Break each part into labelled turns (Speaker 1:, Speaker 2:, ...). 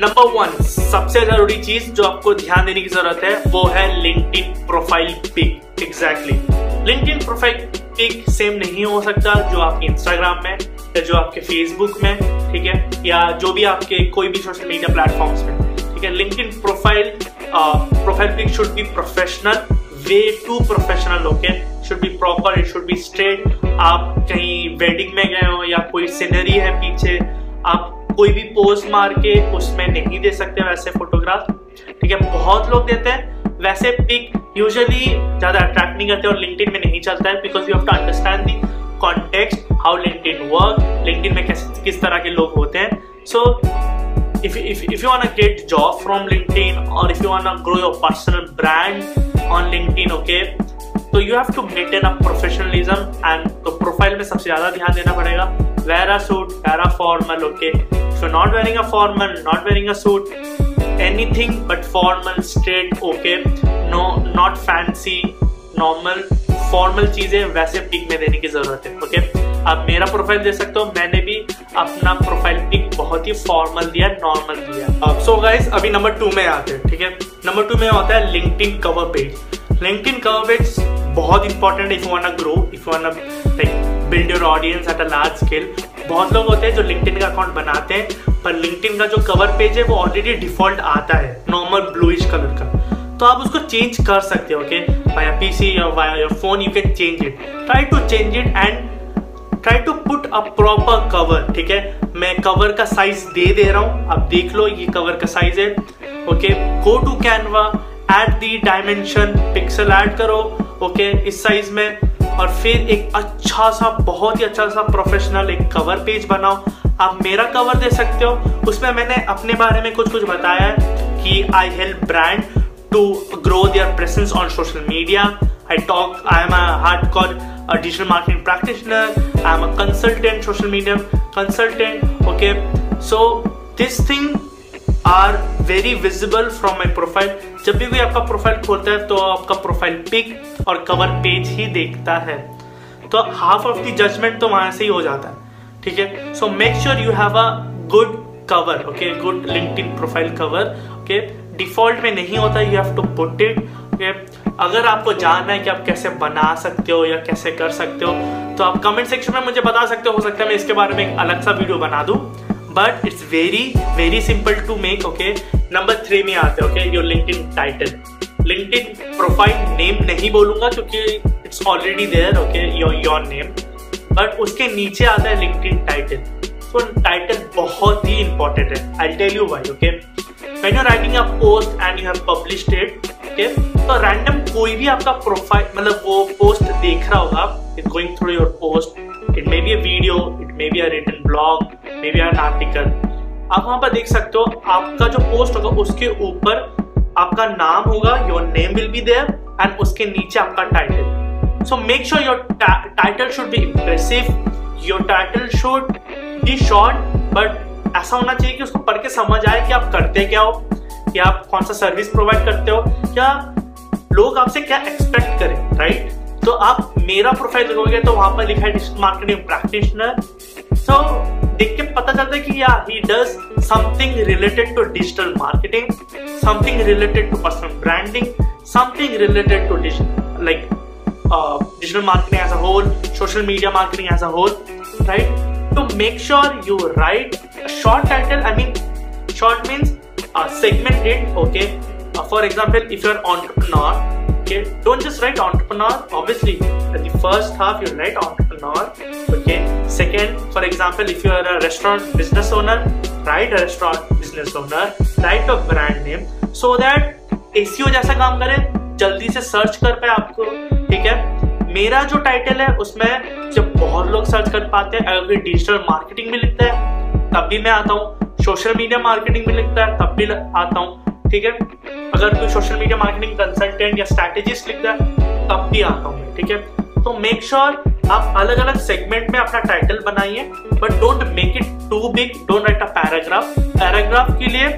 Speaker 1: Number one सबसे ज़रूरी चीज़ जो आपको ध्यान देने की ज़रूरत है, वो है LinkedIn profile pic exactly LinkedIn profile pic same नहीं हो सकता जो आपके इंस्टाग्राम में, या जो आपके फेसबुक में, ठीक है? या जो भी आपके कोई भी सोशल मीडिया प्लेटफॉर्म्स में, ठीक है? LinkedIn profile profile pic should be professional way too professional okay should be proper it should be straight आप कहीं वेडिंग में गए हो, या कोई सीनरी है पीछे, आप कोई भी पोज मार के उसमें नहीं दे सकते वैसे फोटोग्राफ ठीक है बहुत लोग देते हैं। वैसे पिक यूजुअली ज़्यादा अट्रैक्ट नहीं करते और लिंक्डइन में नहीं चलता है because you have to understand the context how LinkedIn work LinkedIn में किस किस तरह के लोग होते हैं। So if, if, if you want to get job from linkedin or if you want to grow your personal brand on linkedin okay तो you have to maintain a professionalism and तो प्रोफ़ाइल में सबसे ज़्यादा ध्यान देना पड़ेगा। Wear suit wear formal okay so not wearing a formal not wearing a suit anything but formal straight okay no not fancy normal formal चीज़ें वैसे pick में देने की ज़रूरत है ओके okay? आप मेरा प्रोफ़ाइल दे सकते हो, मैंने भी अपना प्रोफ़ाइल पिक बहुत ही फॉर्मल दिया नॉर्मल दिया. सो गाइस अभी नंबर टू में आते हैं, ठीक है? नंबर टू में होता है LinkedIn cover page LinkedIn cover page बहुत important if you want grow if you want like build your audience at a large scale बहुत लोग होते हैं जो लिंक्डइन का अकाउंट बनाते हैं, पर लिंक्डइन का जो कवर पेज है, वो ऑलरेडी डिफ़ॉल्ट आता है नॉर्मल ब्लूइश कलर का। तो आप उसको चेंज कर सकते हो ओके वाया पीसी या via your phone you can change it try to change it and try to put a proper cover ठीक है? मैं कवर का साइज़ दे दे रहा हूँ, आप देख लो, ये कवर का साइज़ है okay go to Canva add the dimension pixel add करो ओके इस साइज़ में और फिर एक अच्छा सा, बहुत ही अच्छा सा प्रोफेशनल एक कवर पेज बनाओ। आप मेरा कवर दे सकते हो। उसमें मैंने अपने बारे में कुछ कुछ बताया है कि I help brand to grow their presence on social media I talk I am a hardcore digital marketing practitioner I am a consultant social media consultant okay so this thing are very visible from my profile जब भी कोई आपका profile खोलता है तो आपका profile pic और cover page ही देखता है। तो हाफ़ ऑफ़ द जजमेंट तो वहाँ से ही हो जाता है, ठीक है? So make sure you have a good cover okay good LinkedIn profile cover okay default में नहीं होता you have to put it अगर आपको जानना है कि आप कैसे बना सकते हो या कैसे कर सकते हो तो आप कमेंट सेक्शन में मुझे बता सकते हो। हो सकता है मैं इसके बारे में एक अलग सा वीडियो बना दूँ। But it's very very simple to make okay number three में आते हैं okay your LinkedIn title LinkedIn profile name नहीं बोलूँगा क्योंकि it's already there okay your your name but उसके नीचे आता है लिंक इन टाइटल तो टाइटल बहुत ही इंपॉर्टेंट है. I tell you why okay when you're writing a post and you have published it, okay? तो रैंडम कोई भी आपका प्रोफ़ाइल मतलब वो पोस्ट देख रहा होगा it going through your post it may be a video it may be a written blog may be an article आप वहाँ पर देख सकते हो, आपका जो पोस्ट होगा, उसके ऊपर आपका नाम होगा your name will be there and उसके नीचे आपका title so make sure your title should be impressive your title should be short but ऐसा होना चाहिए कि उसको पढ़ के समझ आए कि आप करते क्या हो, कि आप कौन सा सर्विस प्रोवाइड करते हो क्या लोग आपसे क्या एक्सपेक्ट करें राइट तो आप मेरा प्रोफ़ाइल लिखोगे तो वहाँ पर लिखा है डिजिटल मार्केटिंग प्रैक्टिशनर सो देख के पता चलता है कि या he does something related to digital marketing something related to personal branding something related to digital like digital marketing as a whole social media marketing as a whole right to make sure you write short title I mean short means segmented okay for example if you are entrepreneur okay don't just write entrepreneur obviously at the first half you write entrepreneur okay second for example if you are a restaurant business owner write a restaurant business owner write a brand name so that SEO जैसा काम करे जल्दी से search कर पाए आपको ठीक है मेरा जो टाइटल है उसमें जब बहुत लोग सर्च कर पाते हैं अगर डिजिटल मार्केटिंग में लिखता है तब भी मैं आता हूँ सोशल मीडिया मार्केटिंग में लिखता है तब भी आता हूँ ठीक है? अगर कोई सोशल मीडिया मार्केटिंग कंसल्टेंट या स्ट्रैटेजिस्ट लिखता है, तब भी आता हूँ ठीक है? तो मेक श्योर sure आप अलग अलग सेगमेंट में अपना टाइटल बनाइए but don't make it too big don't write a paragraph paragraph के लिए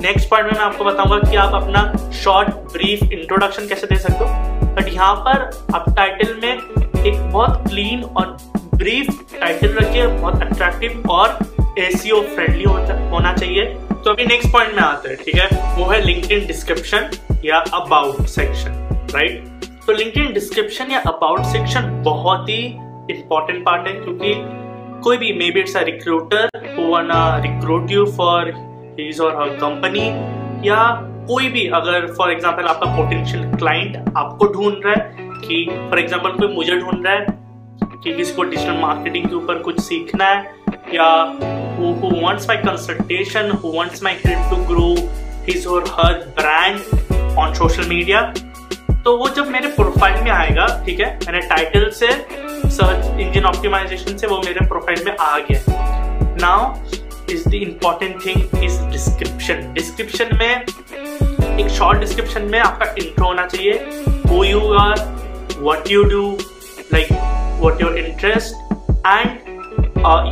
Speaker 1: नेक्स्ट पार्ट में मैं आपको बताऊँगा कि आप अपना शॉर्ट ब्रीफ इंट्रोडक्शन कैसे दे सकते हो। बट यहाँ पर आप टाइटल में एक बहुत क्लीन और ब्रीफ टाइटल रखिए, बहुत अट्रैक्टिव और एसीओ फ्रेंडली होना चाहिए। तो अभी नेक्स्ट पॉइंट में आते हैं, ठीक है? वो है लिंक्डइन डिस्क्रिप्शन या अबाउट सेक्शन राइट तो लिंक्डइन डिस्क्रिप्शन या अबाउट सेक्शन बहुत ही इंपॉर्टेंट पार्ट है, क्योंकि कोई भी may be it's recruiter who wanna recruit you for his और हर कंपनी या कोई भी अगर फॉर एग्ज़ाम्पल आपका पोटेंशियल क्लाइंट आपको ढूंढ रहा है कि फॉर एग्जांपल कोई मुझे ढूंढ रहा है कि किसी को डिजिटल मार्केटिंग के ऊपर कुछ सीखना है या who, who wants my consultation who wants my help to grow his or her brand on social media तो वो जब मेरे प्रोफ़ाइल में आएगा ठीक है मैंने टाइटल से सर्च इंजन ऑप्टिमाइजेशन से वो मेरे प्रोफ़ाइल में आ गया now is the important thing is description description में एक शॉर्ट डिस्क्रिप्शन में आपका इंट्रो होना चाहिए। Who you are what you do like what your interest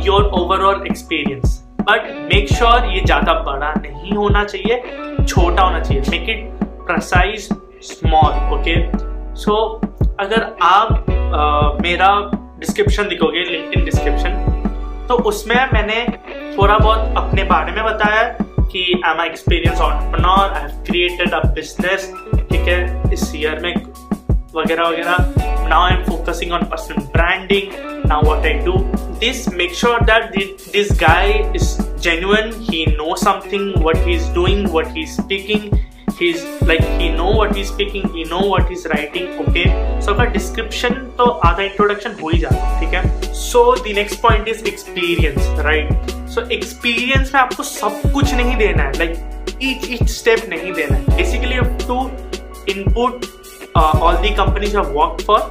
Speaker 1: your overall experience but make sure ये ज़्यादा बड़ा नहीं होना चाहिए छोटा होना चाहिए. Make it precise small okay so अगर आप uh, मेरा डिस्क्रिप्शन दिखोगे लिंक इन डिस्क्रिप्शन तो उसमें मैंने थोड़ा बहुत अपने बारे में बताया कि I am experience entrepreneur I have created a business ठीक है? इस ईयर में वगैरह वगैरह now I am focusing on personal branding now what I do this make sure that this guy is genuine he knows something what he's doing what he's speaking he's like he know what he's speaking he know what he's writing okay so अगर description तो आधा introduction हो ही जाता है ठीक है so the next point is experience right so experience में आपको सब कुछ नहीं देना है like each each step नहीं देना है basically you have to input uh, all the companies you have worked for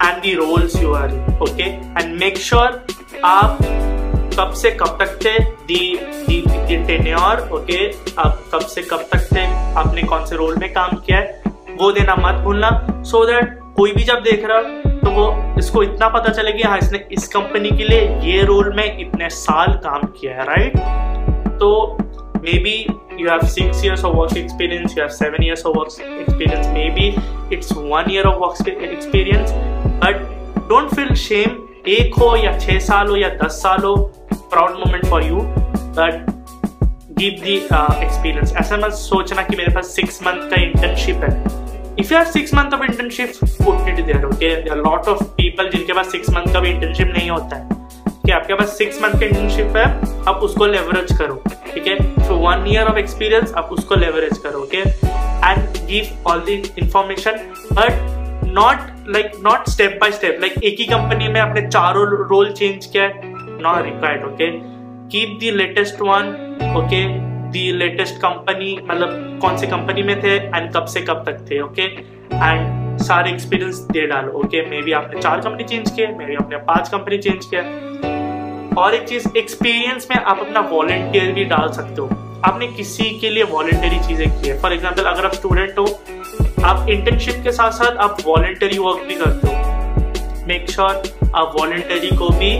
Speaker 1: and the roles you are in okay and make sure आप कब से कब तक थे दी दी टेन्योर ओके आप कब से कब तक थे आपने कौन से रोल में काम किया है वो देना मत भूलना सो so दैट कोई भी जब देख रहा तो वो इसको इतना पता चले कि हाँ इसने इस कंपनी के लिए ये रोल में इतने साल काम किया है राइट तो may be you have six years of work experience, you have seven years of work experience, maybe it's one year of work experience, but feel shame. एक हो या छह साल हो या दस साल हो proud moment for you but give the experience ऐसा मत सोचना कि मेरे पास सिक्स मंथ का इंटर्नशिप है। If you have six month of internship put it there okay lot of people जिनके पास सिक्स मंथ का भी इंटर्नशिप नहीं होता है। कि आपके पास सिक्स मंथ का इंटर्नशिप है, आप उसको लेवरेज करो, ठीक है? So one year of experience आप उसको लेवरेज करो okay and give all the information but not like not step by step like एक ही कंपनी में आपने चारों रोल चेंज किया है not required okay keep the latest one okay the latest company मतलब कौन से कंपनी में थे एंड कब से कब तक थे ओके एंड सारे एक्सपीरियंस दे डालो ओके मे बी आपने चार कंपनी चेंज किया मे बी आपने पाँच कंपनी चेंज किया और एक चीज़ एक्सपीरियंस में आप अपना वॉलेंटियर भी डाल सकते हो। आपने किसी के लिए वॉलेंटरी चीज़ें की है। फॉर एग्ज़ाम्पल अगर आप स्टूडेंट हो आप इंटर्नशिप के साथ साथ आप वॉलेंटरी वर्क भी करते हो। मेक श्योर आप वॉलेंटरी को भी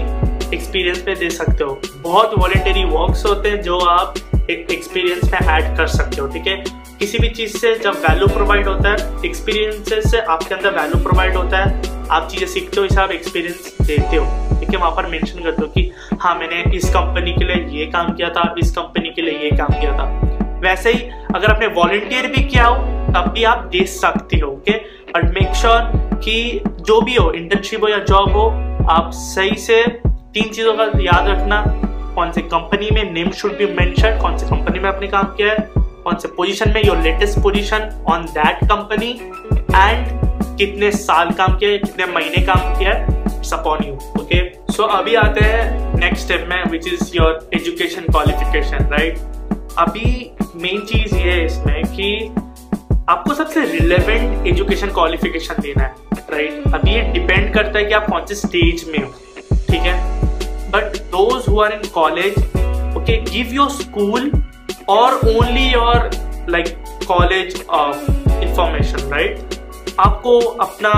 Speaker 1: एक्सपीरियंस में दे सकते हो। बहुत वॉलेंटरी वर्क्स होते हैं जो आप एक एक्सपीरियंस में ऐड कर सकते हो, ठीक है? किसी भी चीज़ से जब वैल्यू प्रोवाइड होता है एक्सपीरियंसेस से आपके अंदर वैल्यू प्रोवाइड होता है, आप चीज़ें सीखते हो, इसे एक्सपीरियंस देते हो, ठीक है? वहाँ पर मेंशन करते हो कि हाँ मैंने इस कंपनी के लिए ये काम किया था, इस कंपनी के लिए ये काम किया था। वैसे ही अगर आपने वॉलेंटियर भी किया हो तब भी आप दे सकते हो ओके बट मेक श्योर कि जो भी हो इंटर्नशिप हो या जॉब हो, आप सही से तीन चीज़ों का याद रखना। कौन सी कंपनी में नेम शुड बी मेंशन कौन सी कंपनी में आपने काम किया है, कौन से पोजीशन में your latest position on that company and कितने साल काम किया है, कितने महीने काम किया है it's upon you okay so अभी आते हैं नेक्स्ट स्टेप में which is your education qualification right अभी मेन चीज़ ये है इसमें कि आपको सबसे रिलेवेंट एजुकेशन क्वालिफिकेशन देना है राइट अभी ये डिपेंड करता है कि आप कौन से स्टेज में हो, ठीक है? But those who are in college okay give your school और only your like college of information right आपको अपना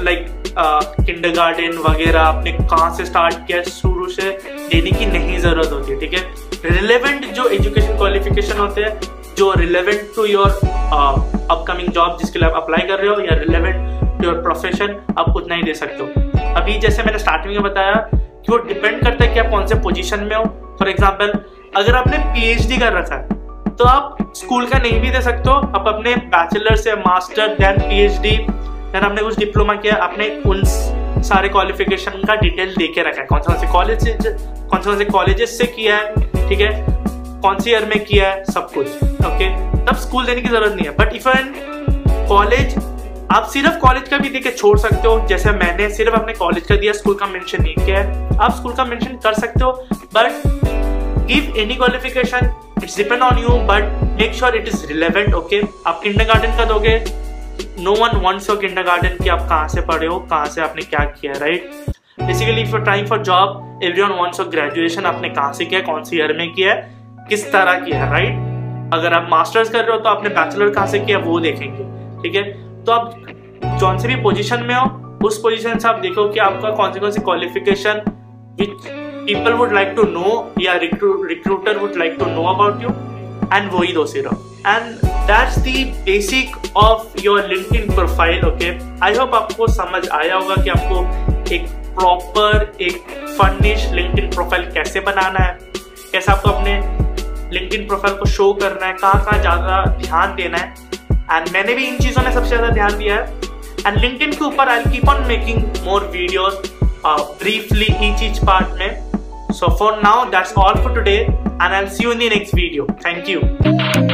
Speaker 1: लाइक किंडर गार्डन वगैरह आपने कहाँ से स्टार्ट किया, शुरू से देने की नहीं ज़रूरत होती है ठीक है? रिलेवेंट जो एजुकेशन क्वालिफिकेशन होते हैं जो relevant to your upcoming job जिसके लिए आप अप्लाई कर रहे हो या रिलेवेंट टू योर प्रोफेशन आप उतना ही दे सकते हो। अभी जैसे मैंने स्टार्टिंग में बताया कि वो डिपेंड करता है कि आप कौन से पोजीशन में हो। फॉर एग्ज़ाम्पल अगर आपने पीएचडी कर रखा है तो आप स्कूल का नहीं भी दे सकते हो। आप अपने बैचलर से मास्टर देन पीएचडी देन आपने कुछ डिप्लोमा किया, आपने उन सारे क्वालिफिकेशन का डिटेल दे के रखा है। कौन से कॉलेज कौन से कौन से कॉलेजेस से किया है, ठीक है? कौन सी ईयर में किया है? सब कुछ ओके तब स्कूल देने की ज़रूरत नहीं है। बट इफ़ एन कॉलेज आप सिर्फ़ कॉलेज का भी देके छोड़ सकते हो। जैसे मैंने सिर्फ़ अपने कॉलेज का दिया स्कूल का मेंशन नहीं किया है। आप स्कूल का मेंशन कर सकते हो but give any qualification it's depend on you but make sure it is relevant okay आप किंडर गार्डन का दोगे no one wants your kindergarten की आप कहाँ से पढ़े हो, कहाँ से आपने क्या किया है right basically if you trying for job everyone wants your graduation आपने कहाँ से किया, कौन सी ईयर में किया है? किस तरह की है राइट अगर आप मास्टर्स कर रहे हो तो आपने बैचलर कहाँ से किया, वो देखेंगे, ठीक है? तो आप जौन से भी पोजीशन में हो, उस पोजीशन से आप देखो कि आपका कौन सी कौन सी qualification which people would like to know या recruiter would like to know about you and वो ही दो सिर्फ़ and that's the basic of your LinkedIn profile okay I hope आपको समझ आया होगा कि आपको एक प्रॉपर एक फर्निश लिंक्डइन प्रोफ़ाइल कैसे बनाना है, कैसे आपको अपने लिंक्डइन प्रोफ़ाइल को शो करना है, कहाँ कहाँ ज़्यादा ध्यान देना है। एंड मैंने भी इन चीज़ों में सबसे ज़्यादा ध्यान दिया है। एंड लिंक्डइन के ऊपर I keep on making more videos briefly each each part में। So for now that's all for today and I see you in the next video thank you.